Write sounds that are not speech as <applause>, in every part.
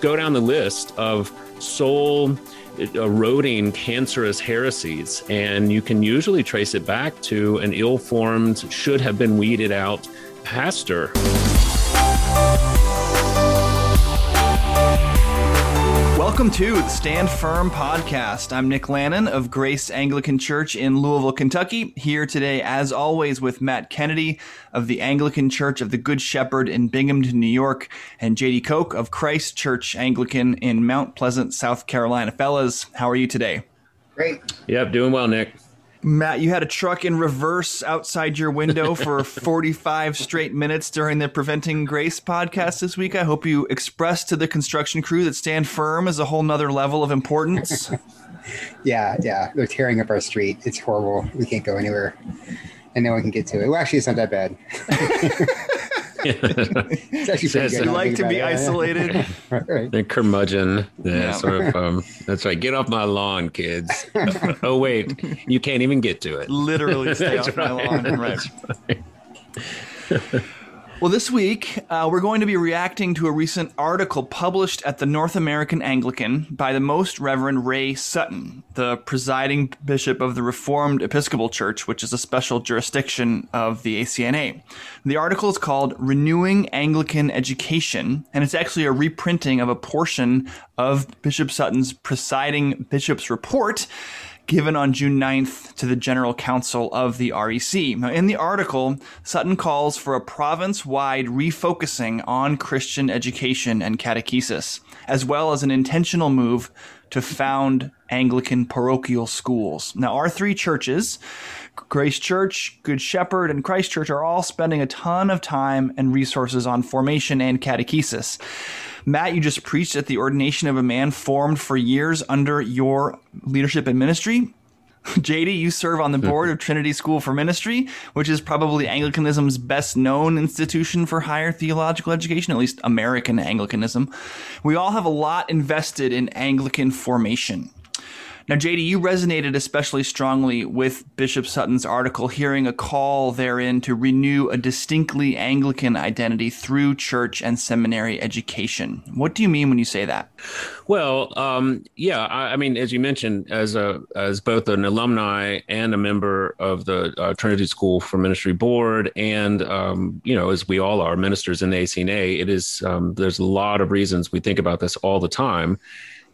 go down the list of soul eroding cancerous heresies, and you can usually trace it back to an ill formed, should have been weeded out pastor. Welcome to the Stand Firm podcast. I'm Nick Lannon of Grace Anglican Church in Louisville, Kentucky. Here today, as always, with Matt Kennedy of the Anglican Church of the Good Shepherd in Binghamton, New York, and Jady Koch of Christ Church Anglican in Mount Pleasant, South Carolina. Fellas, how are you today? Great. Yep, doing well, Nick. Matt, you had a truck in reverse outside your window for <laughs> 45 straight minutes during the Preventing Grace podcast this week. I hope you expressed to the construction crew that stand firm is a whole nother level of importance. <laughs> yeah, yeah. They're tearing up our street. It's horrible. We can't go anywhere and no one can get to it. Well, actually, it's not that bad. <laughs> it's actually pretty good. You like to be it. isolated. <laughs> right, right. The curmudgeon. Yeah, yeah. Sort of, um, that's right. Get off my lawn, kids. <laughs> oh wait, you can't even get to it. Literally stay <laughs> off right. my lawn. Right. Well, this week, uh, we're going to be reacting to a recent article published at the North American Anglican by the Most Reverend Ray Sutton, the presiding bishop of the Reformed Episcopal Church, which is a special jurisdiction of the ACNA. The article is called Renewing Anglican Education, and it's actually a reprinting of a portion of Bishop Sutton's presiding bishop's report given on June 9th to the General Council of the REC. Now, in the article, Sutton calls for a province wide refocusing on Christian education and catechesis, as well as an intentional move to found Anglican parochial schools. Now, our three churches, Grace Church, Good Shepherd, and Christ Church, are all spending a ton of time and resources on formation and catechesis. Matt, you just preached at the ordination of a man formed for years under your leadership and ministry. <laughs> JD, you serve on the mm-hmm. board of Trinity School for Ministry, which is probably Anglicanism's best known institution for higher theological education, at least American Anglicanism. We all have a lot invested in Anglican formation. Now, Jady, you resonated especially strongly with Bishop Sutton's article, hearing a call therein to renew a distinctly Anglican identity through church and seminary education. What do you mean when you say that? Well, um, yeah, I, I, mean, as you mentioned, as a as both an alumni and a member of the uh, Trinity School for Ministry Board, and um, you know, as we all are ministers in the ACNA, it is um, there's a lot of reasons we think about this all the time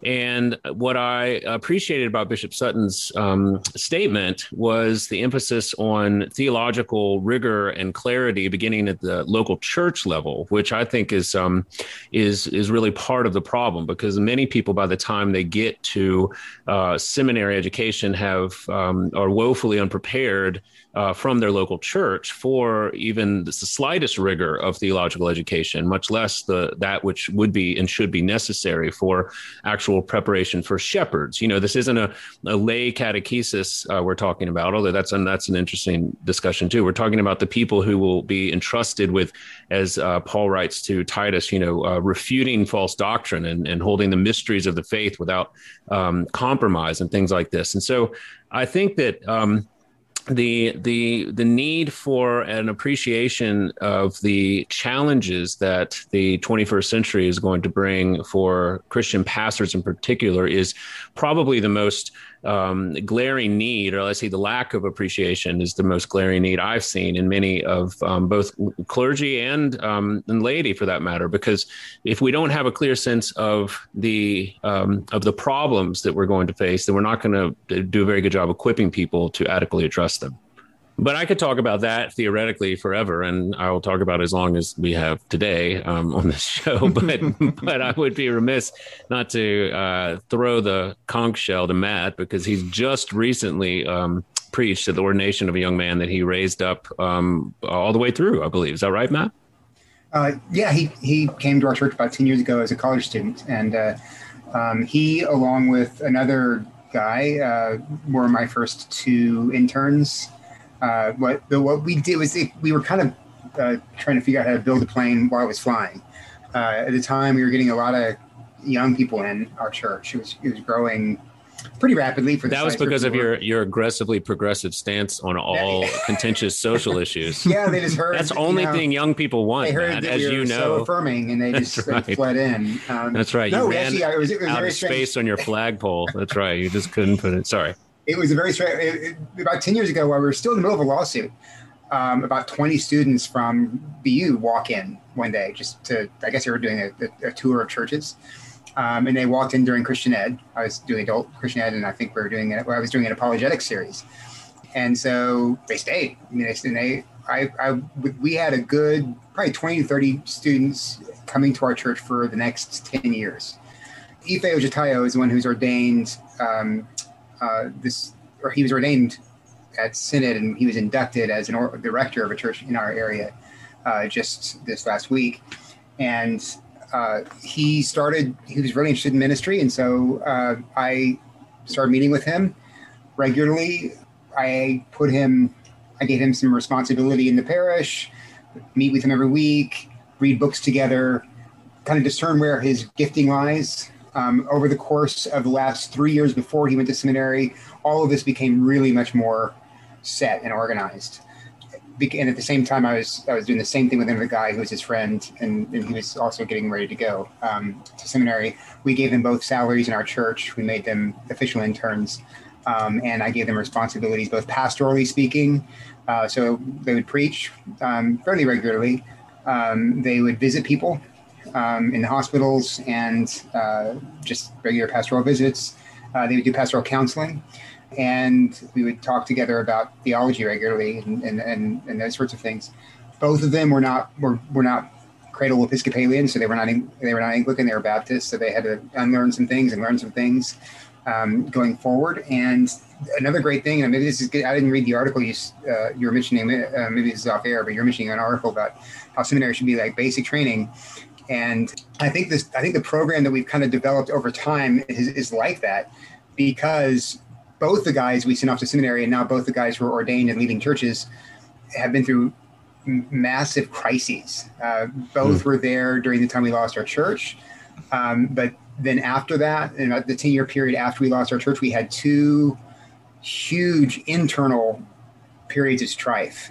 and what I appreciated about Bishop Sutton's um, statement was the emphasis on theological rigor and clarity, beginning at the local church level, which I think is um, is is really part of the problem because many people, by the time they get to uh, seminary education, have um, are woefully unprepared uh, from their local church for even the slightest rigor of theological education, much less the that which would be and should be necessary for actual preparation for shepherds. You know, this isn't a, a lay catechesis uh, we're talking about, although that's an, that's an interesting discussion too. We're talking about the people who will be entrusted with, as uh, Paul writes to Titus, you know, uh, refuting false doctrine and, and holding the mysteries of the faith without um, compromise and things like this. And so I think that. Um, the the the need for an appreciation of the challenges that the 21st century is going to bring for Christian pastors in particular is probably the most um, glaring need, or let's say the lack of appreciation, is the most glaring need I've seen in many of um, both clergy and um, and laity, for that matter. Because if we don't have a clear sense of the um, of the problems that we're going to face, then we're not going to do a very good job equipping people to adequately address them. But I could talk about that theoretically forever, and I will talk about as long as we have today um, on this <laughs> show. But <laughs> but I would be remiss not to uh, throw the conch shell to Matt because he's just recently um, preached at the ordination of a young man that he raised up um, all the way through. I believe is that right, Matt? Uh, yeah, he he came to our church about ten years ago as a college student, and uh, um, he, along with another guy, uh, were my first two interns uh, what what we did was it, we were kind of uh, trying to figure out how to build a plane while it was flying. Uh, at the time, we were getting a lot of young people in our church. It was it was growing pretty rapidly for that was because of your your aggressively progressive stance on all <laughs> contentious social issues. Yeah, they just heard that's the only you know, thing young people want. They heard Matt, that as you know, so affirming, and they <laughs> just right. fled in. Um, that's right. You no, actually, it was, it was out of space on your flagpole. That's right. You just couldn't put it. Sorry. It was a very strange. About ten years ago, while we were still in the middle of a lawsuit, um, about twenty students from BU walk in one day just to. I guess they were doing a, a, a tour of churches um, and they walked in during Christian Ed. I was doing adult Christian Ed, and I think we were doing it. Well, I was doing an apologetic series, and so they stayed. I mean, they, they I, I, we had a good probably 20 to 30 students coming to our church for the next 10 years. Ife Ojatayo is the one who's ordained um, uh, this, or he was ordained at Synod and he was inducted as an or, director of a church in our area uh, just this last week. And uh, he started, he was really interested in ministry. And so uh, I started meeting with him regularly. I put him, I gave him some responsibility in the parish, meet with him every week, read books together, kind of discern where his gifting lies. Um, over the course of the last three years before he went to seminary, all of this became really much more set and organized and at the same time, I was I was doing the same thing with another guy who was his friend, and, and he was also getting ready to go um, to seminary. We gave them both salaries in our church. We made them official interns, um, and I gave them responsibilities, both pastorally speaking. Uh, so they would preach um, fairly regularly. Um, they would visit people um, in the hospitals and uh, just regular pastoral visits. Uh, they would do pastoral counseling and we would talk together about theology regularly and, and, and, and those sorts of things. Both of them were not were, were not cradle Episcopalian, so they were not they were not Anglican. They were Baptist, so they had to unlearn some things and learn some things um, going forward. And another great thing, and maybe this is good, I didn't read the article you uh, you were mentioning. Uh, maybe this is off air, but you're mentioning an article about how seminary should be like basic training. And I think this I think the program that we've kind of developed over time is, is like that because both the guys we sent off to seminary and now both the guys who are ordained and leading churches have been through m- massive crises. Uh, both mm. were there during the time we lost our church. Um, but then after that, in the 10 year period after we lost our church, we had two huge internal periods of strife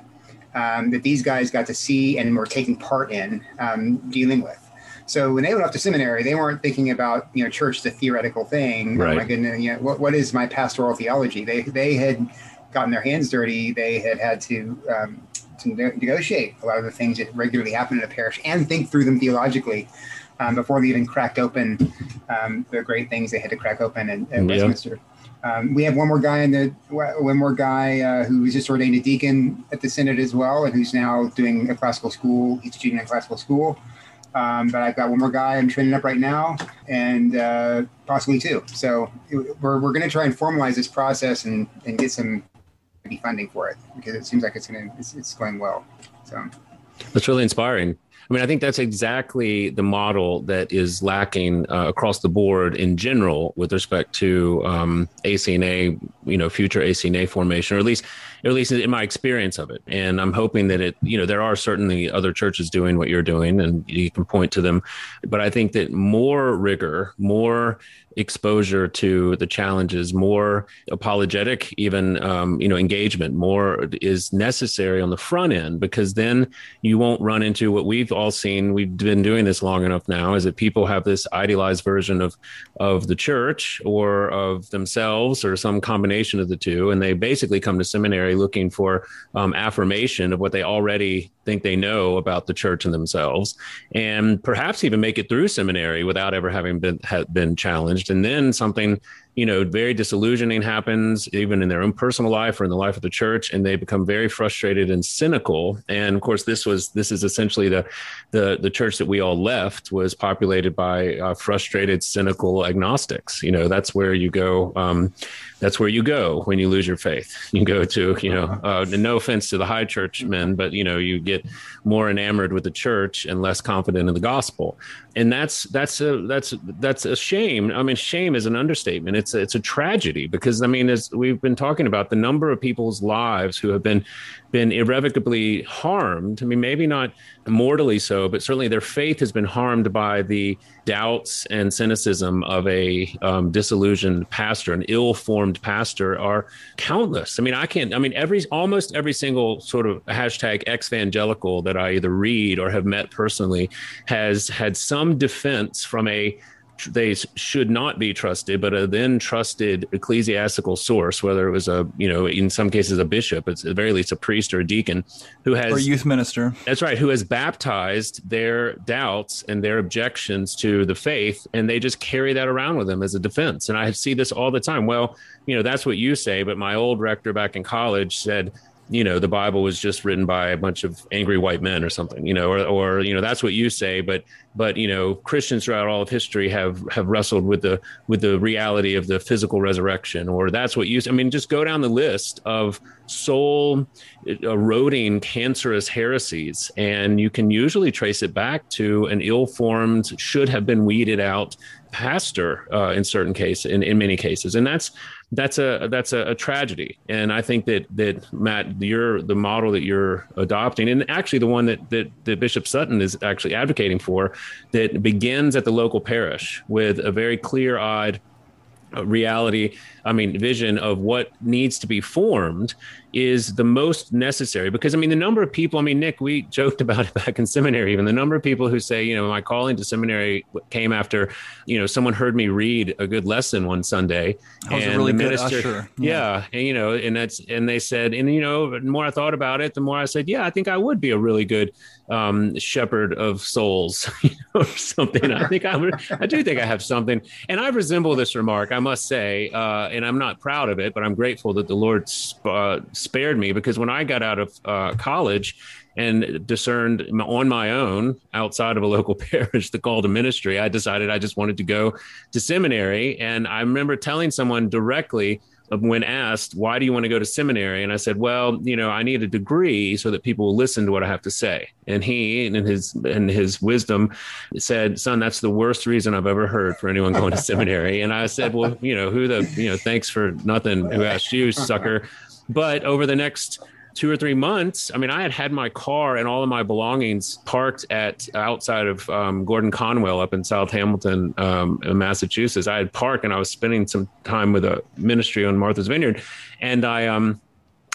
um, that these guys got to see and were taking part in um, dealing with. So when they went off to seminary, they weren't thinking about you know church as a theoretical thing. Right. Oh my goodness, you know, what what is my pastoral theology? They they had gotten their hands dirty. They had had to um, to negotiate a lot of the things that regularly happen in a parish and think through them theologically. Um, before they even cracked open um, the great things they had to crack open at, in yeah. Westminster. Um, we have one more guy in the one more guy uh, who was just ordained a deacon at the synod as well, and who's now doing a classical school. He's teaching in a classical school. Um, but I've got one more guy I'm training up right now, and uh, possibly two. So we're, we're going to try and formalize this process and, and get some funding for it because it seems like it's going it's, it's going well. So that's really inspiring. I mean, I think that's exactly the model that is lacking uh, across the board in general with respect to um, ACNA, you know, future ACNA formation, or at least at least in my experience of it. And I'm hoping that it, you know, there are certainly other churches doing what you're doing and you can point to them. But I think that more rigor, more exposure to the challenges, more apologetic, even um, you know, engagement, more is necessary on the front end because then you won't run into what we've all seen. We've been doing this long enough now. Is that people have this idealized version of of the church or of themselves or some combination of the two, and they basically come to seminary looking for um, affirmation of what they already think they know about the church and themselves, and perhaps even make it through seminary without ever having been been challenged. And then something you know, very disillusioning happens even in their own personal life or in the life of the church, and they become very frustrated and cynical. And of course, this was this is essentially the the the church that we all left was populated by uh, frustrated, cynical agnostics. You know, that's where you go. Um, that's where you go when you lose your faith. <laughs> You go to, you know, uh, no offense to the high church men, but you know, you get more enamored with the church and less confident in the gospel. And that's that's a that's that's a shame. I mean, shame is an understatement it's a, it's a tragedy because I mean, as we've been talking about, the number of people's lives who have been been irrevocably harmed. I mean, maybe not mortally so, but certainly their faith has been harmed by the doubts and cynicism of a um, disillusioned pastor, an ill-formed pastor, are countless. I mean, I can't. I mean, every almost every single sort of hashtag ex-evangelical that I either read or have met personally has had some defense from a they should not be trusted, but a then trusted ecclesiastical source, whether it was a, you know, in some cases a bishop, it's at the very least a priest or a deacon who has or youth minister. That's right, who has baptized their doubts and their objections to the faith, and they just carry that around with them as a defense. And I see this all the time. Well, you know, that's what you say, but my old rector back in college said you know the bible was just written by a bunch of angry white men or something you know or, or you know that's what you say but but you know christians throughout all of history have have wrestled with the with the reality of the physical resurrection or that's what you i mean just go down the list of soul eroding cancerous heresies and you can usually trace it back to an ill-formed should have been weeded out pastor uh, in certain cases in, in many cases. And that's that's a that's a, a, tragedy. And I think that that Matt, you're the model that you're adopting, and actually the one that that, that Bishop Sutton is actually advocating for, that begins at the local parish with a very clear-eyed reality i mean vision of what needs to be formed is the most necessary because I mean the number of people I mean Nick we joked about it <laughs> back in seminary even the number of people who say you know my calling to seminary came after you know someone heard me read a good lesson one Sunday and a really the minister usher. Yeah. yeah and you know and that's and they said and you know the more I thought about it the more I said yeah I think I would be a really good um, shepherd of souls <laughs> you know, or something I think I would I do think I have something and I resemble this remark I must say uh, and I'm not proud of it but I'm grateful that the Lord uh, spared me because when I got out of uh, college and discerned on my own outside of a local <laughs> parish the call to ministry, I decided I just wanted to go to seminary. And I remember telling someone directly when asked, why do you want to go to seminary? And I said, well, you know, I need a degree so that people will listen to what I have to say. And he, in his, in his wisdom said, son, that's the worst reason I've ever heard for anyone going to <laughs> seminary. And I said, well, you know, who the, you know, thanks for nothing who asked you, sucker. But over the next two or three months, I mean, I had had my car and all of my belongings parked at outside of um, Gordon Conwell up in South Hamilton, um, Massachusetts. I had parked and I was spending some time with a ministry on Martha's Vineyard, and I um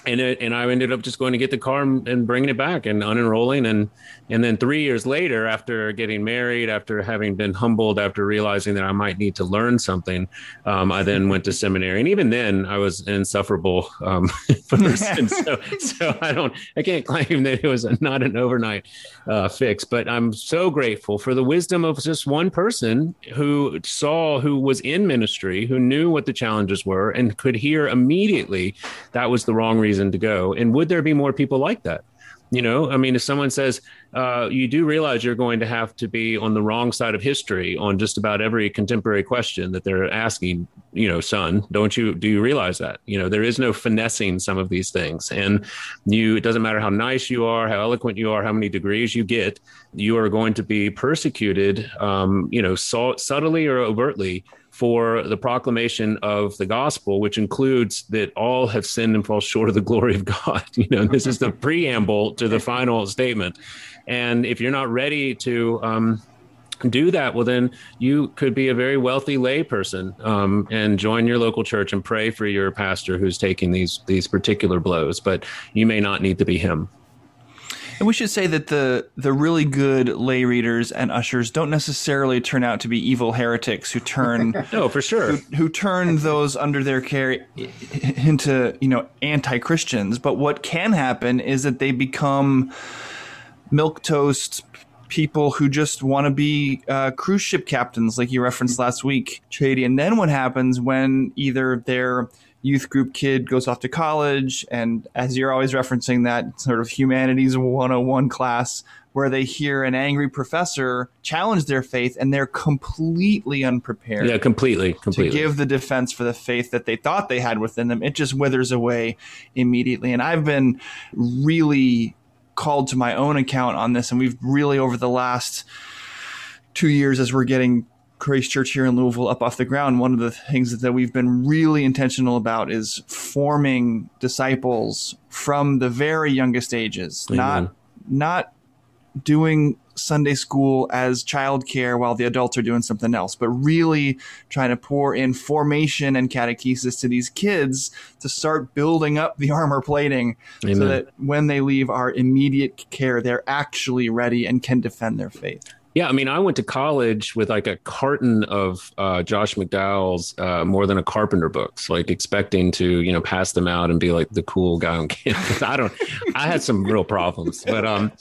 and it, and I ended up just going to get the car and bringing it back and unenrolling and and then three years later, after getting married, after having been humbled, after realizing that I might need to learn something, um, I then went to seminary. And even then, I was an insufferable um, <laughs> person. <laughs> so so I don't I can't claim that it was a, not an overnight uh, fix. But I'm so grateful for the wisdom of just one person who saw who was in ministry, who knew what the challenges were, and could hear immediately that was the wrong reason reason to go. And would there be more people like that? You know, I mean, if someone says, uh, you do realize you're going to have to be on the wrong side of history on just about every contemporary question that they're asking, you know, son, don't you, do you realize that? You know, there is no finessing some of these things. And you, it doesn't matter how nice you are, how eloquent you are, how many degrees you get, you are going to be persecuted, um, you know, so, subtly or overtly for the proclamation of the gospel, which includes that all have sinned and fall short of the glory of God. <laughs> You know, this is the preamble to the final statement. And if you're not ready to um, do that, well, then you could be a very wealthy layperson um, and join your local church and pray for your pastor who's taking these these particular blows. But you may not need to be him. And we should say that the the really good lay readers and ushers don't necessarily turn out to be evil heretics who turn <laughs> no for sure who, who turn those under their care into you know anti Christians. But what can happen is that they become milk toast people who just want to be uh, cruise ship captains, like you referenced last week, Jady. And then what happens when either they're youth group kid goes off to college and as you're always referencing that sort of humanities 101 class where they hear an angry professor challenge their faith and they're completely unprepared yeah completely completely. to give the defense for the faith that they thought they had within them. It just withers away immediately. And i've been really called to my own account on this and we've really over the last two years as we're getting Grace Church here in Louisville up off the ground, one of the things that we've been really intentional about is forming disciples from the very youngest ages, Amen. not not doing Sunday school as childcare while the adults are doing something else, but really trying to pour in formation and catechesis to these kids to start building up the armor plating Amen. so that when they leave our immediate care, they're actually ready and can defend their faith. Yeah, I mean, I went to college with like a carton of uh, Josh McDowell's uh, More Than a Carpenter books, like expecting to, you know, pass them out and be like the cool guy on <laughs> campus. I don't, I had some real problems, but um,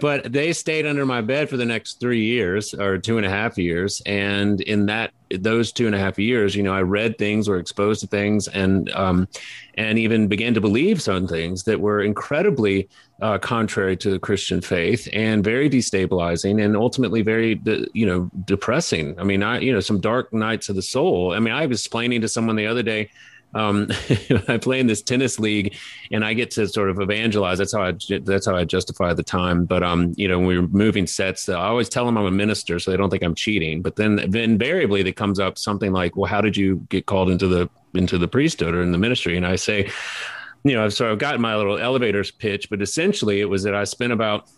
but they stayed under my bed for the next three years or two and a half years, and in that those two and a half years, you know, I read things, or exposed to things, and um, and even began to believe some things that were incredibly uh, contrary to the Christian faith and very destabilizing, and ultimately very, you know, depressing. I mean, I, you know, some dark nights of the soul. I mean, I was explaining to someone the other day um, <laughs> I play in this tennis league, and I get to sort of evangelize. That's how I that's how I justify the time. But um, you know, when we are moving sets, I always tell them I'm a minister, so they don't think I'm cheating. But then invariably, it comes up something like, "Well, how did you get called into the into the priesthood or in the ministry?" And I say, you know, so I've got my little elevators pitch, but essentially, it was that I spent about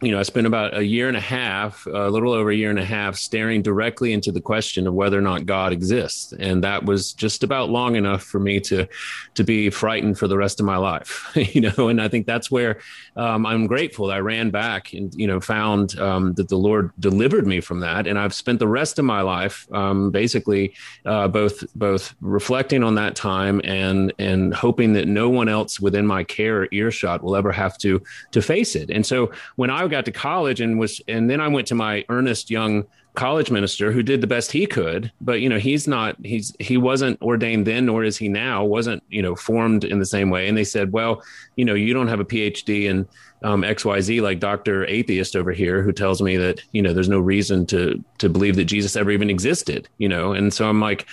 you know, I spent about a year and a half, a little over a year and a half, staring directly into the question of whether or not God exists, and that was just about long enough for me to to be frightened for the rest of my life. <laughs> you know, and I think that's where um, I'm grateful. I ran back and you know found um, that the Lord delivered me from that, and I've spent the rest of my life um, basically uh, both both reflecting on that time and and hoping that no one else within my care or earshot will ever have to to face it. And so when I got to college and was, and then I went to my earnest young college minister who did the best he could but you know he's not he's he wasn't ordained then nor is he now wasn't you know formed in the same way. And they said well you know you don't have a phd in um, xyz like dr atheist over here who tells me that you know there's no reason to to believe that jesus ever even existed you know? And so i'm like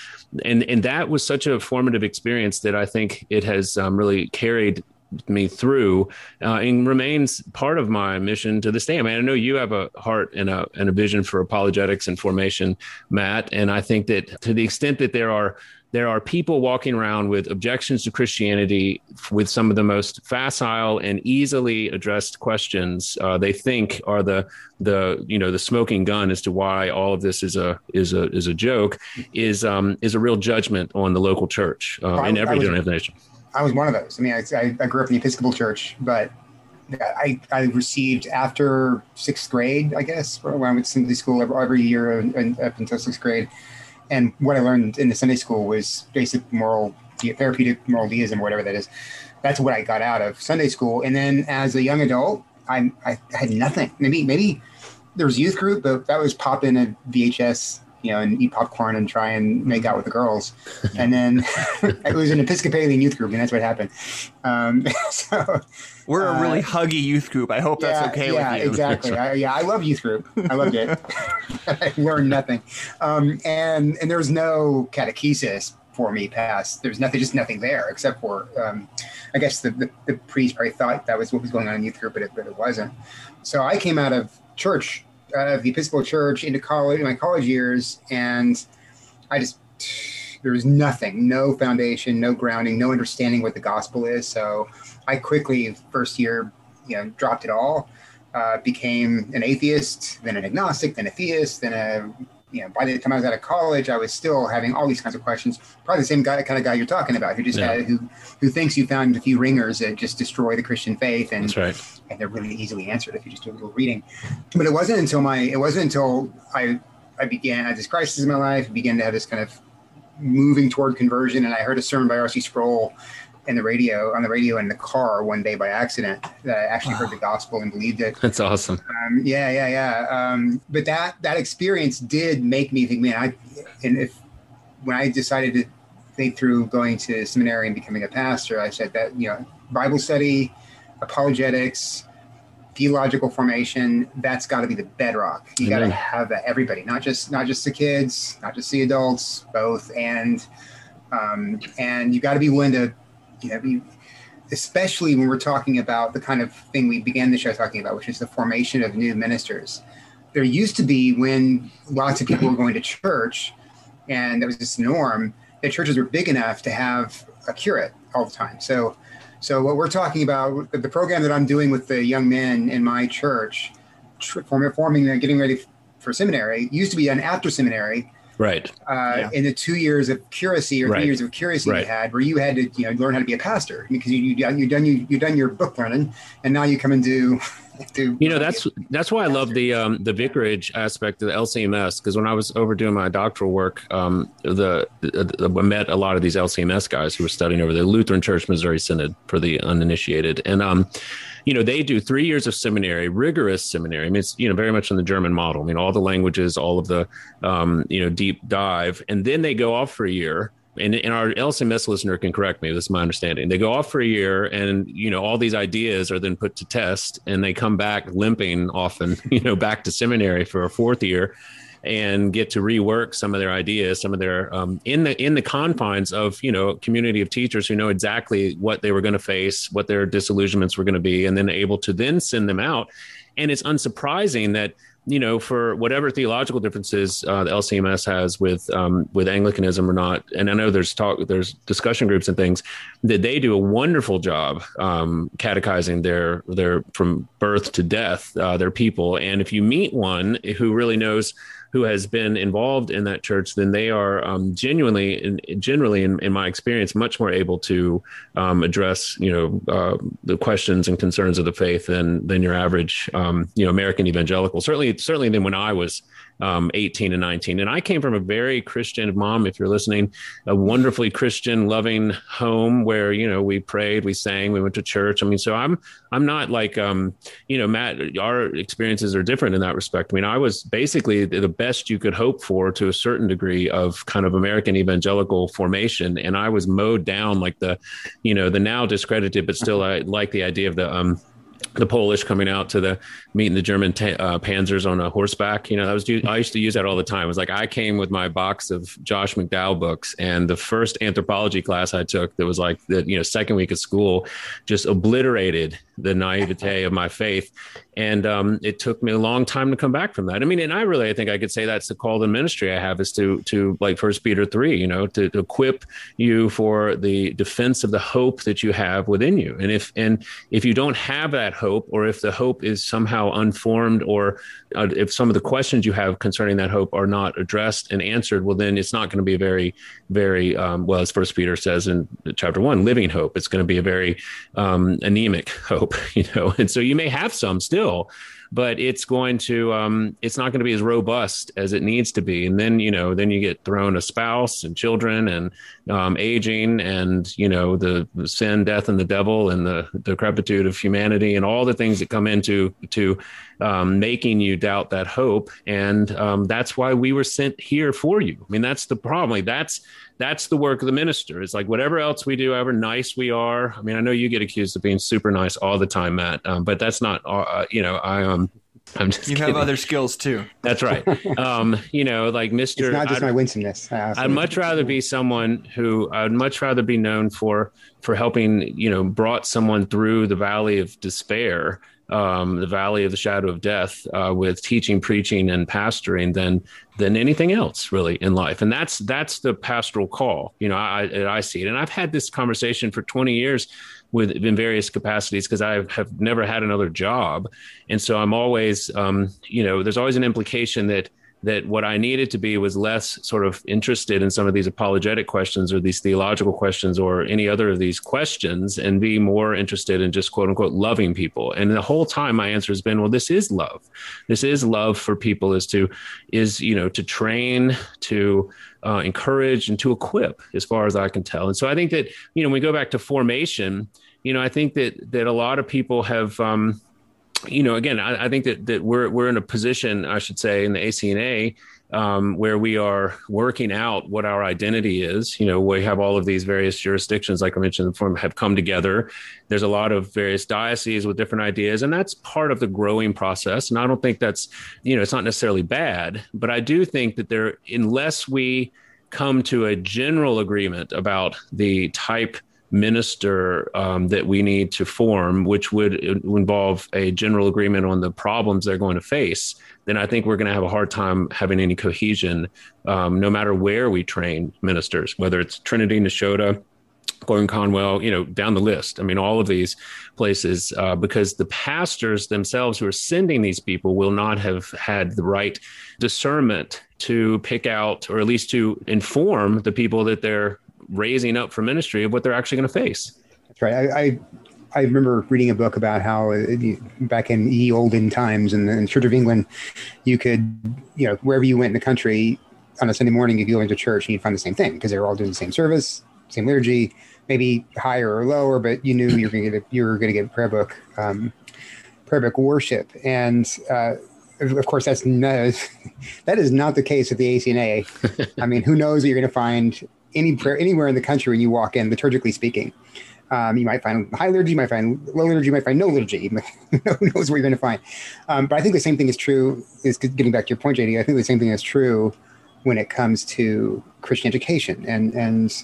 and and that was such a formative experience that i think it has um, really carried me through uh, and remains part of my mission to this day. I mean, I know you have a heart and a, and a vision for apologetics and formation, Matt. And I think that to the extent that there are there are people walking around with objections to Christianity with some of the most facile and easily addressed questions uh, they think are the the you know the smoking gun as to why all of this is a is a is a joke is um, is a real judgment on the local church uh, in every denomination. I was one of those. I mean, I, I grew up in the Episcopal Church, but I, I received after sixth grade, I guess, when I went to Sunday school every, year and up until sixth grade. And what I learned in the Sunday school was basic moral, therapeutic moral deism, whatever that is. That's what I got out of Sunday school. And then as a young adult, I, I had nothing. Maybe maybe there was youth group, but that was popping in a VHS you know, and eat popcorn and try and make out with the girls. <laughs> And then <laughs> it was an Episcopalian youth group, and that's what happened. Um, <laughs> so we're a really uh, huggy youth group. I hope that's okay yeah, with you. exactly. I, yeah, I love youth group. I loved it. I learned nothing, um, and and there was no catechesis for me past. There was nothing, just nothing there except for, um, I guess the, the, the priest probably thought that was what was going on in youth group, but it, but it wasn't. So I came out of church of the Episcopal Church into college, in my college years, and I just there was nothing, no foundation, no grounding, no understanding what the gospel is. So I quickly, first year, you know, dropped it all. Uh, became an atheist, then an agnostic, then a theist, then a you know, by the time I was out of college, I was still having all these kinds of questions. Probably the same guy, kind of guy you're talking about, who just yeah. had, who who thinks you found a few ringers that just destroy the Christian faith, and That's right. and they're really easily answered if you just do a little reading. But it wasn't until my it wasn't until I I began I had this crisis in my life, began to have this kind of moving toward conversion, and I heard a sermon by R.C. Sproul in the radio on the radio in the car one day by accident that I actually wow. heard the gospel and believed it. That's awesome. Um, yeah, yeah, yeah. Um, but that that experience did make me think, man, I and if when I decided to think through going to seminary and becoming a pastor, I said that you know Bible study, apologetics, theological formation that's got to be the bedrock you got to have that everybody not just not just the kids not just the adults both and um, and you got to be willing to you know, especially when we're talking about the kind of thing we began the show talking about, which is the formation of new ministers. there used to be when lots of people were going to church, and that was just norm. That churches were big enough to have a curate all the time. So, so what we're talking about, the program that I'm doing with the young men in my church, forming, and getting ready for seminary, used to be done after seminary right uh, yeah. in the two years of curacy or right. three years of curacy right. you had where you had to you know learn how to be a pastor because you, you you've done you, you've done your book learning and now you come and do <laughs> do you know that's <laughs> that's why I love the um, the vicarage aspect of the LCMS because when I was over doing my doctoral work um, the, the, I met a lot of these LCMS guys who were studying over the Lutheran Church Missouri Synod for the uninitiated and um you know, they do three years of seminary, rigorous seminary. I mean, it's, you know, very much in the German model. I mean, all the languages, all of the, um, you know, deep dive. And then they go off for a year. And, and our LCMS listener can correct me. This is my understanding. They go off for a year, and you know all these ideas are then put to test, and they come back limping, often, <laughs> you know, back to seminary for a fourth year and get to rework some of their ideas, some of their um, in the in the confines of you know community of teachers who know exactly what they were going to face, what their disillusionments were going to be, and then able to then send them out. And it's unsurprising that you know, for whatever theological differences uh, the LCMS has with um, with Anglicanism or not, and I know there's talk, there's discussion groups and things that they do a wonderful job um, catechizing their their from birth to death uh, their people. And if you meet one who really knows who has been involved in that church, then they are um, genuinely, in, generally, in, in, my experience, much more able to um, address, you know, uh, the questions and concerns of the faith than than your average, um, you know, American evangelical. Certainly, certainly than when I was um, 18 and 19. And I came from a very Christian mom, if you're listening, a wonderfully Christian, loving home where, you know, we prayed, we sang, we went to church. I mean, so I'm, I'm not like, um, you know, Matt, our experiences are different in that respect. I mean, I was basically the best you could hope for to a certain degree of kind of American evangelical formation. And I was mowed down like the, you know, the now discredited, but still I like the idea of the, um, the Polish coming out to the meeting the German uh, panzers on a horseback. You know, that was I used to use that all the time. It was like I came with my box of Josh McDowell books, and the first anthropology class I took that was like the you know second week of school, just obliterated the naivete of my faith, and um, it took me a long time to come back from that. I mean, and I really I think I could say that's the call to ministry I have is to to like First Peter three, you know, to, to equip you for the defense of the hope that you have within you, and if and if you don't have that hope, or if the hope is somehow unformed, or uh, if some of the questions you have concerning that hope are not addressed and answered, well, then it's not going to be a very, very um, well, as First Peter says in chapter one, living hope. It's going to be a very um, anemic <laughs> hope, you know. And so you may have some still, so but it's going to um, it's not going to be as robust as it needs to be and then you know then you get thrown a spouse and children and um, aging and you know the, the, sin death and the devil and the decrepitude of humanity and all the things that come into to um, making you doubt that hope and um, that's why we were sent here for you i mean that's the problem like that's that's the work of the minister. It's like whatever else we do, however nice we are. I mean, I know you get accused of being super nice all the time, Matt, um, but that's not. Uh, uh you know, I um. <laughs> I'm just you kidding. have other skills too. That's right. Um, you know, like Mr. It's not just I'd, my winsomeness. I'd much rather be someone who I'd much rather be known for for helping, you know, brought someone through the valley of despair um, the valley of the shadow of death uh, with teaching, preaching, and pastoring than than anything else really in life. And that's that's the pastoral call. You know, I I see it, and I've had this conversation for twenty years with in various capacities because I have never had another job, and so I'm always, um, you know, there's always an implication that that what I needed to be was less sort of interested in some of these apologetic questions or these theological questions or any other of these questions and be more interested in just quote unquote loving people. And the whole time my answer has been, well, this is love. This is love for people is to, is, you know, to train, to, uh, encourage and to equip as far as I can tell. And so I think that, you know, when we go back to formation, you know, I think that, that a lot of people have, um, you know, again, I, I, think that that we're we're in a position, I should say, in the ACNA um, where we are working out what our identity is. You know, we have all of these various jurisdictions, like I mentioned, form have come together. There's a lot of various dioceses with different ideas, and that's part of the growing process. And I don't think that's, you know, it's not necessarily bad, but I do think that there, unless we come to a general agreement about the type minister um, that we need to form, which would involve a general agreement on the problems they're going to face, then I think we're going to have a hard time having any cohesion, um, no matter where we train ministers, whether it's Trinity, Nashotah, Gordon Conwell, you know, down the list. I mean, all of these places, uh, because the pastors themselves who are sending these people will not have had the right discernment to pick out, or at least to inform the people that they're raising up for ministry of what they're actually going to face. That's right. I, I, I remember reading a book about how uh, back in the olden times in the Church of England, you could, you know, wherever you went in the country on a Sunday morning, if you go into church, and you'd find the same thing because they were all doing the same service, same liturgy, maybe higher or lower, but you knew you were going to get a, you were going to get a prayer book, um, prayer book worship, and uh, of course that's no, <laughs> that is not the case with the ACNA. <laughs> I mean, who knows what you're going to find any prayer anywhere in the country when you walk in, liturgically speaking. Um, you might find high liturgy, you might find low liturgy, you might find no liturgy. <laughs> Who knows where you're going to find? Um, but I think the same thing is true. Is getting back to your point, Jady. I think the same thing is true when it comes to Christian education and and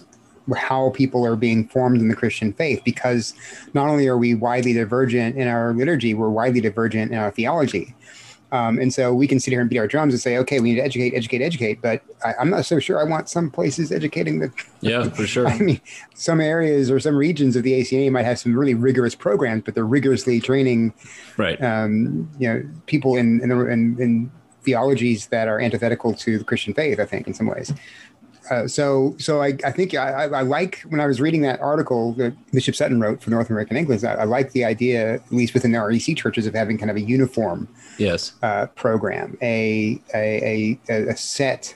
how people are being formed in the Christian faith. Because not only are we widely divergent in our liturgy, we're widely divergent in our theology. Um, and so we can sit here and beat our drums and say, okay, we need to educate, educate, educate. But I, am not so sure I want some places educating the. Yeah, for <laughs> sure. I mean, some areas or some regions of the ACNA might have some really rigorous programs, but they're rigorously training, right? Um, you know, people in in, the, in in theologies that are antithetical to the Christian faith. I think in some ways. Uh, so, so I, I think I, I, like when I was reading that article that Bishop Sutton wrote for North American Anglican. I, I like the idea, at least within the REC churches, of having kind of a uniform yes uh, program, a, a a, a set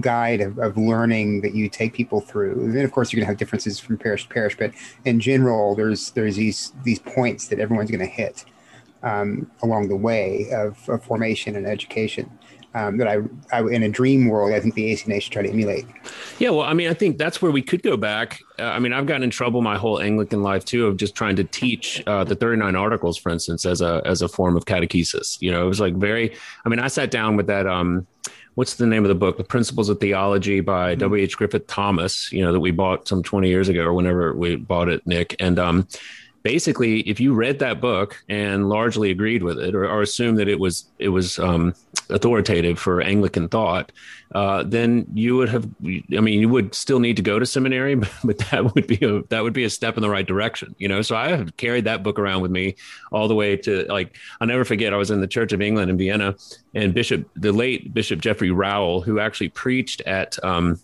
guide of, of, learning that you take people through. And then, of course, you're going to have differences from parish to parish, but in general, there's there's these these points that everyone's going to hit um, along the way of, of formation and education um, that I, I, in a dream world, I think the ACNA should try to emulate. Yeah, well, I mean, I think that's where we could go back. Uh, I mean, I've gotten in trouble my whole Anglican life too of just trying to teach uh, the 39 articles, for instance, as a as a form of catechesis. You know, it was like very. I mean, I sat down with that. Um, what's the name of the book? The Principles of Theology by mm-hmm. W. H. Griffith Thomas. You know, that we bought some 20 years ago or whenever we bought it, Nick, and um basically if you read that book and largely agreed with it or, or assumed that it was it was um, authoritative for anglican thought uh, then you would have i mean you would still need to go to seminary <laughs> but that would be a that would be a step in the right direction you know? So i have carried that book around with me all the way to like i'll never forget i was in the church of england in vienna and bishop the late bishop geoffrey rowell who actually preached at um,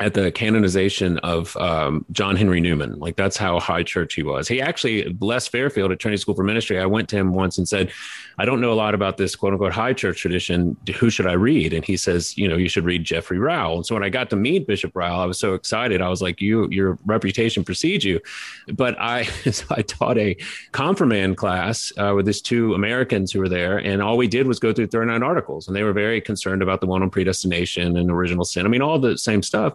at the canonization of um, John Henry Newman. Like that's how high church he was. He actually, Les Fairfield at Trinity School for Ministry, I went to him once and said, I don't know a lot about this quote unquote high church tradition. Who should I read? And he says, you know, you should read Geoffrey Rowell. And so when I got to meet Bishop Rowell, I was so excited. I was like, you, your reputation precedes you. But I, <laughs> so I taught a confirmand class uh, with these two Americans who were there. And all we did was go through 39 articles. And they were very concerned about the one on predestination and original sin. I mean, all the same stuff.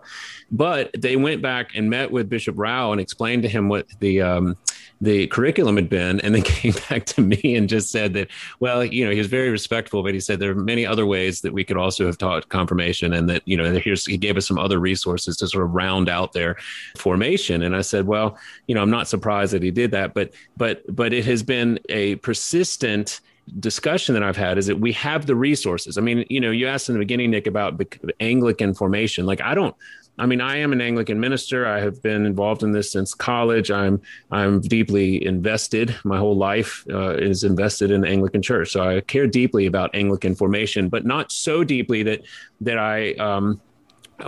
But they went back and met with Bishop Rowell and explained to him what the um, the curriculum had been, and then <laughs> came back to me and just said that, well, you know, he was very respectful, but he said there are many other ways that we could also have taught confirmation, and that you know, here's he gave us some other resources to sort of round out their formation. And I said, well, you know, I'm not surprised that he did that, but but but it has been a persistent discussion that I've had is that we have the resources. I mean, you know, you asked in the beginning, Nick, about Anglican formation. Like, I don't, I mean, I am an Anglican minister. I have been involved in this since college. I'm I'm deeply invested. My whole life uh, is invested in the Anglican Church, so I care deeply about Anglican formation, but not so deeply that that I. Um,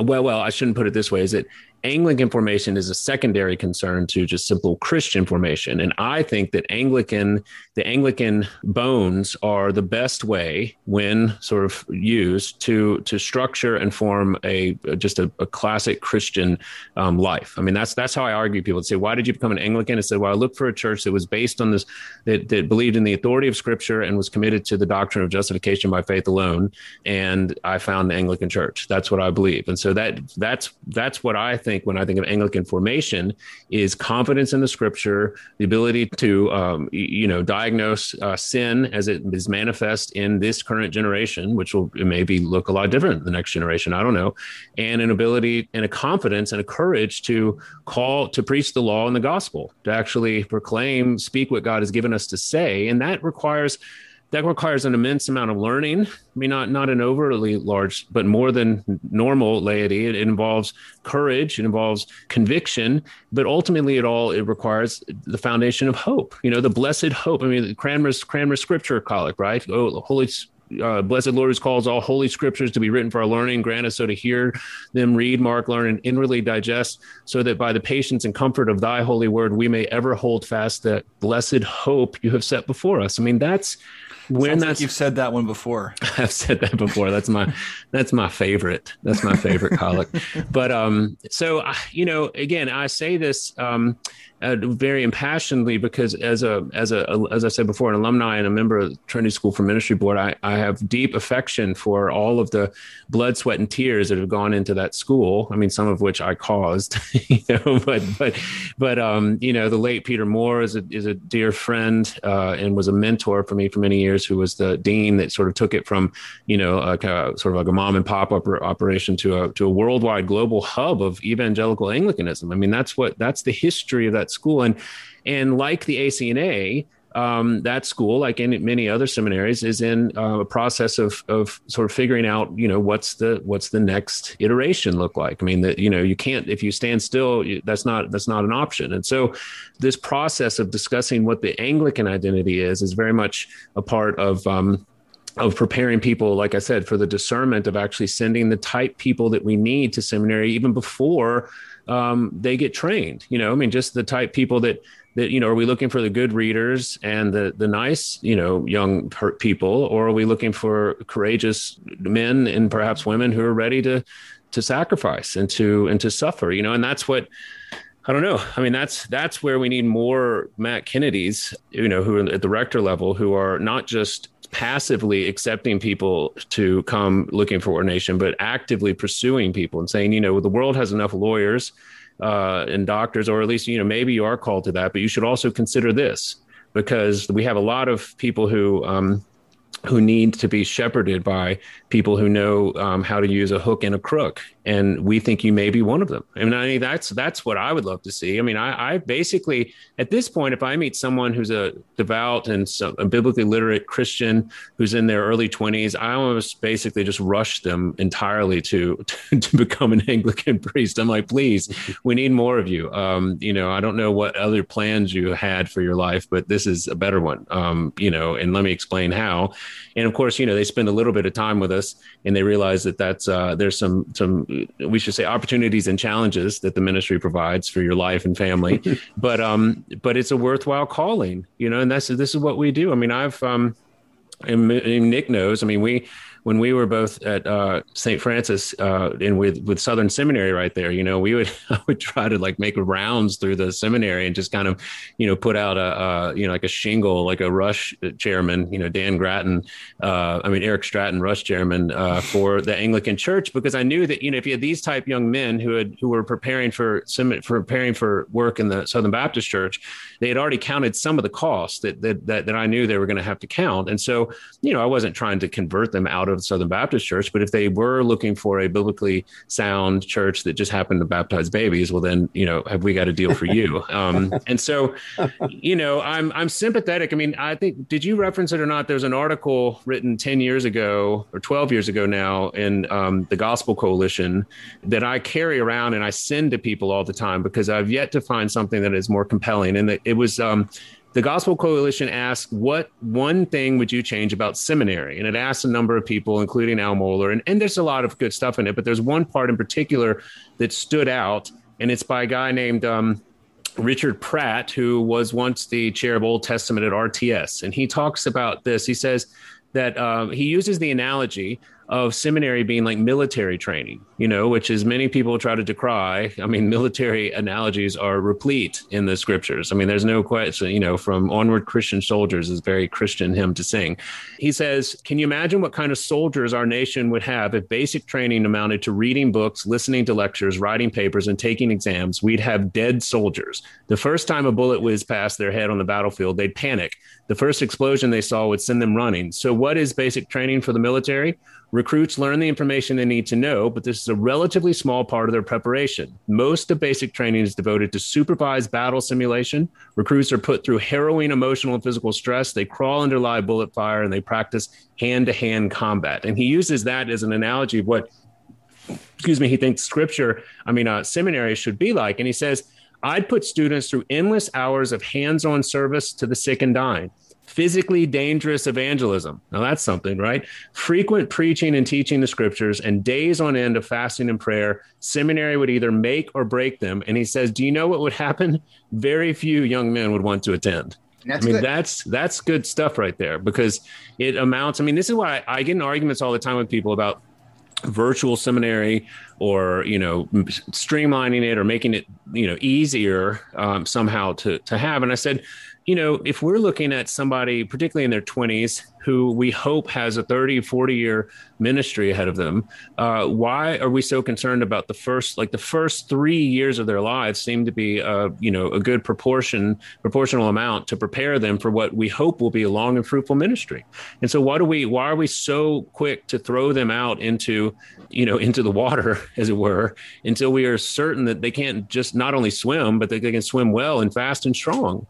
well, well, I shouldn't put it this way. Is that Anglican formation is a secondary concern to just simple Christian formation. And I think that Anglican, the Anglican bones are the best way when sort of used to, to structure and form a, just a, a classic Christian um, life. I mean, that's, that's how I argue. People to say, why did you become an Anglican? I said, well, I looked for a church that was based on this, that, that believed in the authority of scripture and was committed to the doctrine of justification by faith alone. And I found the Anglican church. That's what I believe. And so that, that's, that's what I think think when I think of Anglican formation is confidence in the Scripture, the ability to um, you know diagnose uh, sin as it is manifest in this current generation, which will maybe look a lot different in the next generation. I don't know, and an ability and a confidence and a courage to call to preach the law and the gospel, to actually proclaim, speak what God has given us to say, and that requires that requires an immense amount of learning. I mean, not not an overly large, but more than normal laity. It, it, involves courage. It involves conviction. But ultimately, it all it requires the foundation of hope. You know, the blessed hope. I mean, Cranmer's Cranmer's Scripture Collect, right? Oh, Holy uh, blessed Lord who calls all holy scriptures to be written for our learning, grant us so to hear them, read, mark, learn, and inwardly digest, so that by the patience and comfort of thy holy word, we may ever hold fast that blessed hope you have set before us. I mean, that's when that's like you've said that one before. <laughs> I've said that before. That's my that's my favorite. That's my favorite collect. But um, so you know, again, I say this um, uh, very impassionedly because as a as a as I said before, an alumni and a member of the Trinity School for Ministry Board, I, I have deep affection for all of the blood, sweat, and tears that have gone into that school. I mean, some of which I caused, <laughs> you know, but but but um, you know, the late Peter Moore is a is a dear friend uh, and was a mentor for me for many years. Who was the dean that sort of took it from you know a, sort of like a mom and pop operation to a to a worldwide global hub of evangelical Anglicanism. I mean, that's what that's the history of that that school. And and like the ACNA, um, that school, like in many other seminaries, is in uh, a process of of sort of figuring out, you know, what's the what's the next iteration look like. I mean, that you know, you can't if you stand still, that's not that's not an option. And so, this process of discussing what the Anglican identity is is very much a part of. Um, of preparing people, like I said, for the discernment of actually sending the type people that we need to seminary even before um, they get trained. You know, I mean, just the type people that that you know, are we looking for the good readers and the the nice you know young people, or are we looking for courageous men and perhaps women who are ready to to sacrifice and to and to suffer? You know, and that's what. I don't know. I mean, that's that's where we need more Matt Kennedys, you know, who are at the rector level, who are not just passively accepting people to come looking for ordination, but actively pursuing people and saying, you know, the world has enough lawyers uh, and doctors, or at least, you know, maybe you are called to that, but you should also consider this because we have a lot of people who um, who need to be shepherded by people who know um, how to use a hook and a crook and we think you may be one of them. I mean, I mean that's that's what i would love to see. I mean I, I basically at this point if i meet someone who's a devout and so, a biblically literate christian who's in their early 20s i almost basically just rush them entirely to to, <laughs> to become an anglican <laughs> priest. I'm like please we need more of you. Um, you know i don't know what other plans you had for your life but this is a better one. Um, you know and let me explain how. And of course, you know, they spend a little bit of time with us and they realize that that's, uh, there's some, some, we should say opportunities and challenges that the ministry provides for your life and family. <laughs> but, um, but it's a worthwhile calling, you know, and that's, this is what we do. I mean, I've, um, and Nick knows, I mean, we, when we were both at uh, St. Francis uh, in with with Southern Seminary right there, you know, we would <laughs> I would try to like make rounds through the seminary and just kind of, you know, put out a, a you know like a shingle like a rush chairman, you know, Dan Grattan, uh, I mean Eric Stratton, rush chairman uh, <laughs> for the Anglican Church because I knew that you know if you had these type young men who had who were preparing for for preparing for work in the Southern Baptist Church, they had already counted some of the costs that that that, that I knew they were going to have to count, and so you know I wasn't trying to convert them out of of Southern Baptist Church. But if they were looking for a biblically sound church that just happened to baptize babies, well, then you know, have we got a deal for you? <laughs> Um, and so, you know, I'm I'm sympathetic. I mean, I think did you reference it or not? There's an article written ten years ago or twelve years ago now in um, the Gospel Coalition that I carry around and I send to people all the time because I've yet to find something that is more compelling. And it was um, the Gospel Coalition asked, What one thing would you change about seminary? And it asked a number of people, including Al Mohler. And, and there's a lot of good stuff in it, but there's one part in particular that stood out, and it's by a guy named um, Richard Pratt, who was once the chair of Old Testament at RTS. And he talks about this. He says, that uh, he uses the analogy of seminary being like military training, you know, which is many people try to decry. I mean, <laughs> military analogies are replete in the scriptures. I mean, there's no question, you know, from Onward Christian Soldiers is very Christian hymn to sing. He says, Can you imagine what kind of soldiers our nation would have if basic training amounted to reading books, listening to lectures, writing papers, and taking exams? We'd have dead soldiers. The first time a bullet whizzed past their head on the battlefield, they'd panic. The first explosion they saw would send them running. So, what is basic training for the military? Recruits learn the information they need to know, but this is a relatively small part of their preparation. Most of basic training is devoted to supervised battle simulation. Recruits are put through harrowing emotional and physical stress. They crawl under live bullet fire and they practice hand to hand combat. And he uses that as an analogy of what, excuse me, he thinks scripture, I mean, uh, seminary should be like. And he says, I'd put students through endless hours of hands on service to the sick and dying physically dangerous evangelism. Now that's something, right? Frequent preaching and teaching the scriptures and days on end of fasting and prayer. Seminary would either make or break them. And he says, Do you know what would happen? Very few young men would want to attend. I mean, good. that's that's good stuff right there because it amounts. I mean, this is why I, I get in arguments all the time with people about virtual seminary or you know streamlining it or making it you know easier um, somehow to to have and i said you know, if we're looking at somebody, particularly in their 20s, who we hope has a 30, 40 year ministry ahead of them, uh, why are we so concerned about the first, like the first three years of their lives seem to be, uh, you know, a good proportion, proportional amount to prepare them for what we hope will be a long and fruitful ministry. And so why do we, why are we so quick to throw them out into, you know, into the water, <laughs> as it were, until we are certain that they can't just not only swim, but that they can swim well and fast and strong.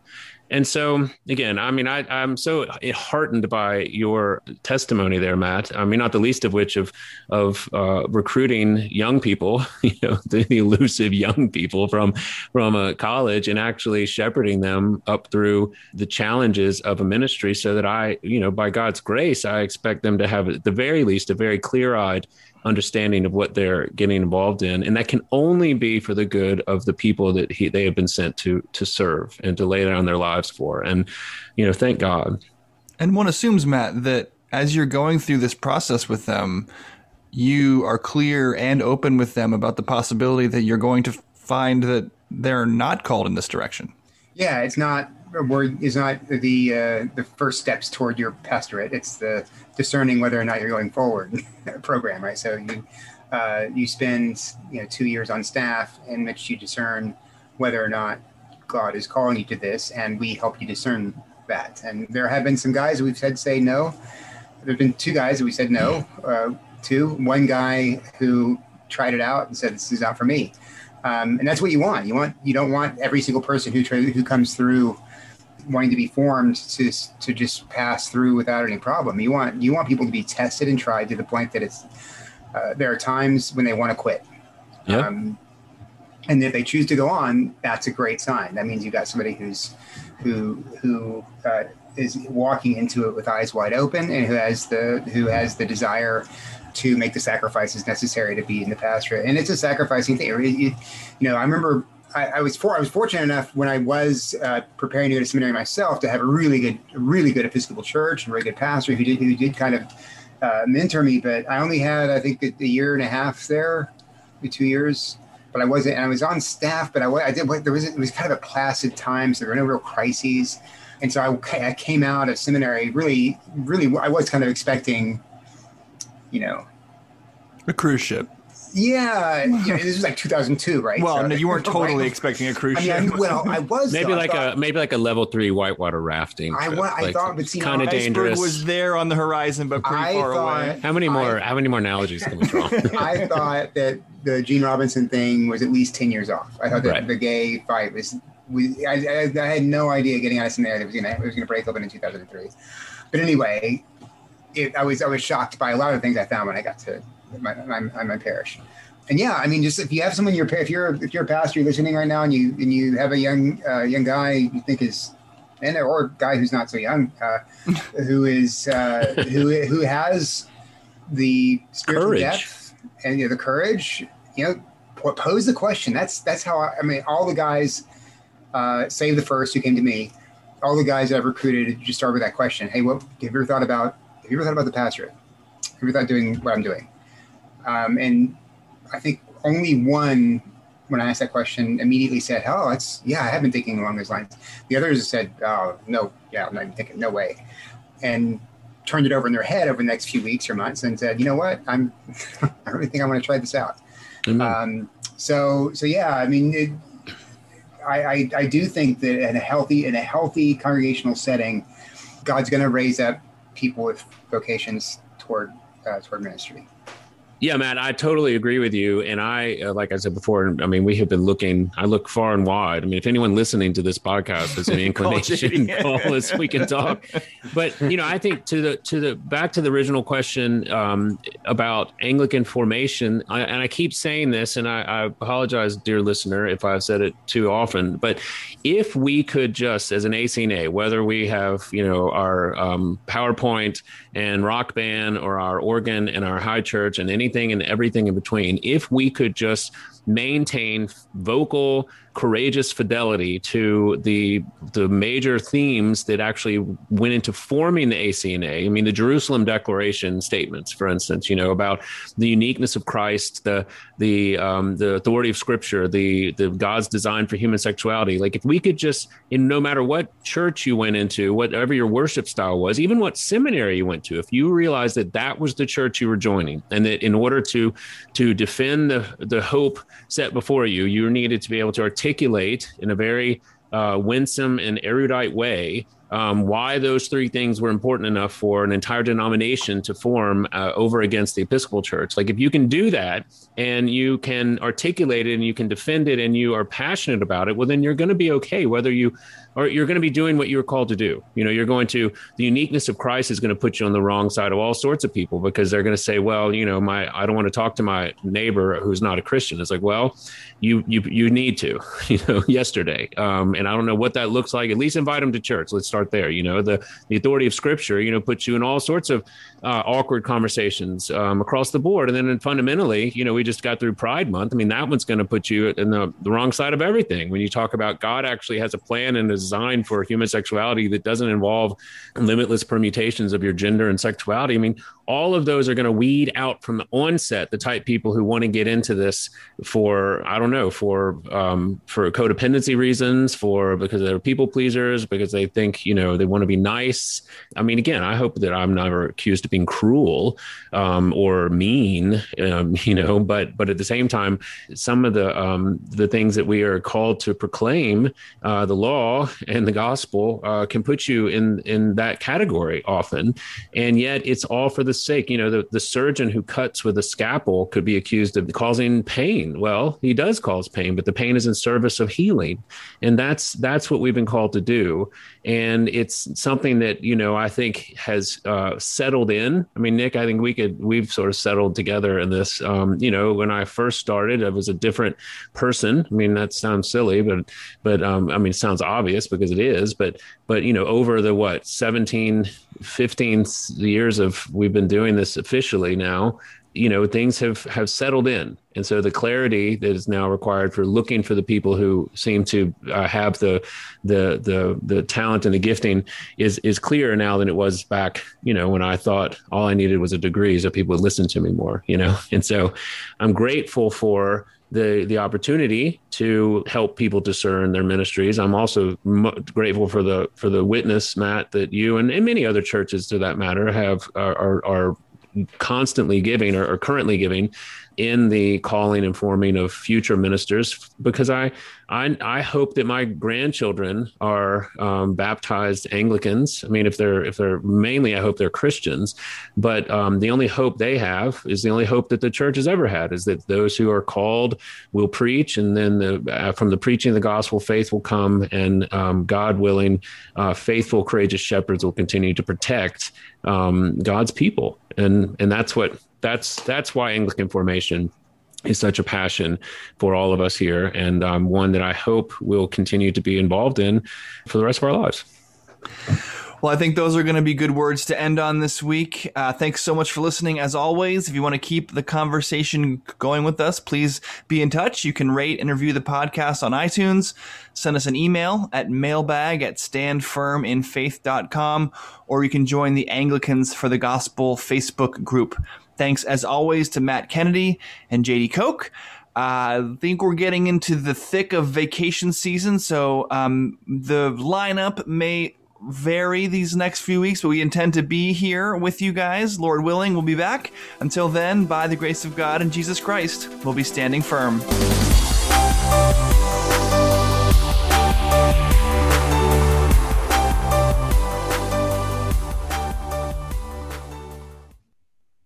And so, again, I mean, I, I'm so heartened by your testimony there, Matt. I mean, not the least of which of of uh, recruiting young people, <laughs> you know, the elusive young people from from a college, and actually shepherding them up through the challenges of a ministry, so that I, you know, by God's grace, I expect them to have at the very least a very clear eyed understanding of what they're getting involved in. And that can only be for the good of the people that he, they have been sent to to serve and to lay down their lives for. And you know thank god. And one assumes matt that as you're going through this process with them you are clear and open with them about the possibility that you're going to find that they're not called in this direction. Yeah it's not is not the uh, the first steps toward your pastorate. It's the discerning whether or not you're going forward <laughs> program, right? So you uh, you spend you know two years on staff in which you discern whether or not God is calling you to this, and we help you discern that. And there have been some guys we've said say no. There've been two guys that we said no uh, to. One guy who tried it out and said this is not for me. Um, and that's what you want. You want you don't want every single person who who comes through wanting to be formed to to just pass through without any problem. You want you want people to be tested and tried to the point that it's. Uh, there are times when they want to quit. Yeah. Um, and if they choose to go on, that's a great sign. That means you got somebody who's who who uh, is walking into it with eyes wide open and who has the who has the desire to make the sacrifices necessary to be in the pastorate. And it's a sacrificing thing. you know, I remember I, I, was for I was fortunate enough when I was uh, preparing to go to seminary myself to have a really good, really good Episcopal church and a really good pastor who did who did kind of uh, mentor me. But I only had I think a, year and a half there, two years. But I wasn't, and I was on staff. But I, I did. There was it was kind of a placid time, so there were no real crises. And so I, I came out of seminary really, really. I was kind of expecting, you know, a cruise ship. Yeah, yeah, this was like 2002, right? Well, so, no, you weren't <laughs> totally right? expecting a cruise ship. I mean, well, I was maybe though. like thought, a maybe like a level three whitewater rafting. I, trip. I like, thought, but see, kind of dangerous. was there on the horizon, but pretty I far thought, away. How many more? I, how many more analogies can we draw? <laughs> I thought that the Gene Robinson thing was at least 10 years off. I thought that right. the gay fight was. We, I, I, I, had no idea getting out of seminary that was gonna it was gonna break open in 2003. But anyway, it, I was I was shocked by a lot of things I found when I got to my, my, my parish and yeah, I mean, just if you have someone you're if you're if you're a pastor you're listening right now and you and you have a young uh, young guy you think is and or a guy who's not so young uh, <laughs> who is uh, who who has the spiritual courage. depth and you know, the courage, you know, pose the question. That's that's how I, I mean, all the guys, uh, save the first who came to me, all the guys I've recruited just start with that question. Hey, what have you ever thought about? Have you ever thought about the pastorate? without doing what I'm doing. Um, and I think only one, when I asked that question, immediately said, "Oh, it's yeah, I have been thinking along those lines." The others said, "Oh, no, yeah, I'm not even thinking, no way," and turned it over in their head over the next few weeks or months and said, "You know what? I'm, <laughs> I really think I want to try this out." Um, so, so yeah, I mean, it, I, I, I do think that in a healthy in a healthy congregational setting, God's going to raise up people with vocations toward uh, toward ministry. Yeah, Matt, I totally agree with you. And I, uh, like I said before, I mean, we have been looking, I look far and wide. I mean, if anyone listening to this podcast has any <laughs> inclination, call, <laughs> call us, we can talk. But, you know, I think to the, to the, back to the original question um, about Anglican formation, I, and I keep saying this, and I, I apologize, dear listener, if I've said it too often, but if we could just, as an ACNA, whether we have, you know, our um, PowerPoint and rock band or our organ and our high church and anything and everything in between, if we could just maintain vocal courageous fidelity to the the major themes that actually went into forming the ACNA. I mean, the Jerusalem Declaration statements, for instance, you know about the uniqueness of Christ, the the um, the authority of Scripture, the the God's design for human sexuality. Like if we could just, in no matter what church you went into, whatever your worship style was, even what seminary you went to, if you realized that that was the church you were joining, and that in order to to defend the the hope set before you, you needed to be able to articulate in a very uh, winsome and erudite way um, why those three things were important enough for an entire denomination to form uh, over against the Episcopal Church. Like, if you can do that and you can articulate it and you can defend it and you are passionate about it, well, then you're going to be okay, whether you or you're going to be doing what you were called to do. You know, you're going to the uniqueness of Christ is going to put you on the wrong side of all sorts of people because they're going to say, well, you know, my I don't want to talk to my neighbor who's not a Christian. It's like, well, you you you need to, <laughs> you know, yesterday. Um, and I don't know what that looks like. At least invite them to church. Let's start there. You know, the the authority of Scripture, you know, puts you in all sorts of uh, awkward conversations um, across the board. And then fundamentally, you know, we just got through Pride Month. I mean, that one's going to put you in the, the wrong side of everything when you talk about God actually has a plan and a design for human sexuality that doesn't involve limitless permutations of your gender and sexuality. I mean, all of those are going to weed out from the onset the type people who want to get into this for I don't know for um, for codependency reasons, for because they're people pleasers, because they think you know they want to be nice. I mean, again, I hope that I'm never accused of being cruel um, or mean, um, <laughs> you know, but but at the same time, some of the um, the things that we are called to proclaim, uh, the law and the gospel, uh, can put you in in that category often, and yet it's all for the sake. You know, the, the surgeon who cuts with a scalpel could be accused of causing pain. Well, he does cause pain, but the pain is in service of healing. And that's that's what we've been called to do. And it's something that, you know, I think has uh, settled. I mean, Nick, I think we could we've sort of settled together in this. Um, you know, when I first started, I was a different person. I mean, that sounds silly, but but um, I mean, it sounds obvious because it is, but but you know, over the what 17, 15 years of we've been doing this officially now, you know, things have have settled in, and so the clarity that is now required for looking for the people who seem to uh, have the the the the talent and the gifting is is clearer now than it was back, you know, when I thought all I needed was a degree so people would listen to me more, you know, <laughs> and so I'm grateful for the the opportunity to help people discern their ministries. I'm also m- grateful for the for the witness, Matt, that you and, and many other churches, to that matter, have are, are, are constantly giving or, or currently giving in the calling and forming of future ministers because I I, I hope that my grandchildren are um, baptized Anglicans. I mean, if they're if they're mainly, I hope they're Christians. But um, the only hope they have is the only hope that the church has ever had is that those who are called will preach, and then the, uh, from the preaching of the gospel, faith will come, and um, God willing, uh, faithful, courageous shepherds will continue to protect um, God's people, and and that's what that's that's why Anglican formation is such a passion for all of us here, and um, one that I hope will continue to be involved in for the rest of our lives. Well, I think those are going to be good words to end on this week. Uh, thanks so much for listening. As always, if you want to keep the conversation going with us, please be in touch. You can rate and review the podcast on iTunes. Send us an email at mailbag at standfirminfaith.com, or you can join the Anglicans for the Gospel Facebook group. Thanks, as always, to Matt Kennedy and Jady Koch. Uh, I think we're getting into the thick of vacation season, so um, the lineup may vary these next few weeks, but we intend to be here with you guys. Lord willing, we'll be back. Until then, by the grace of God and Jesus Christ, we'll be standing firm.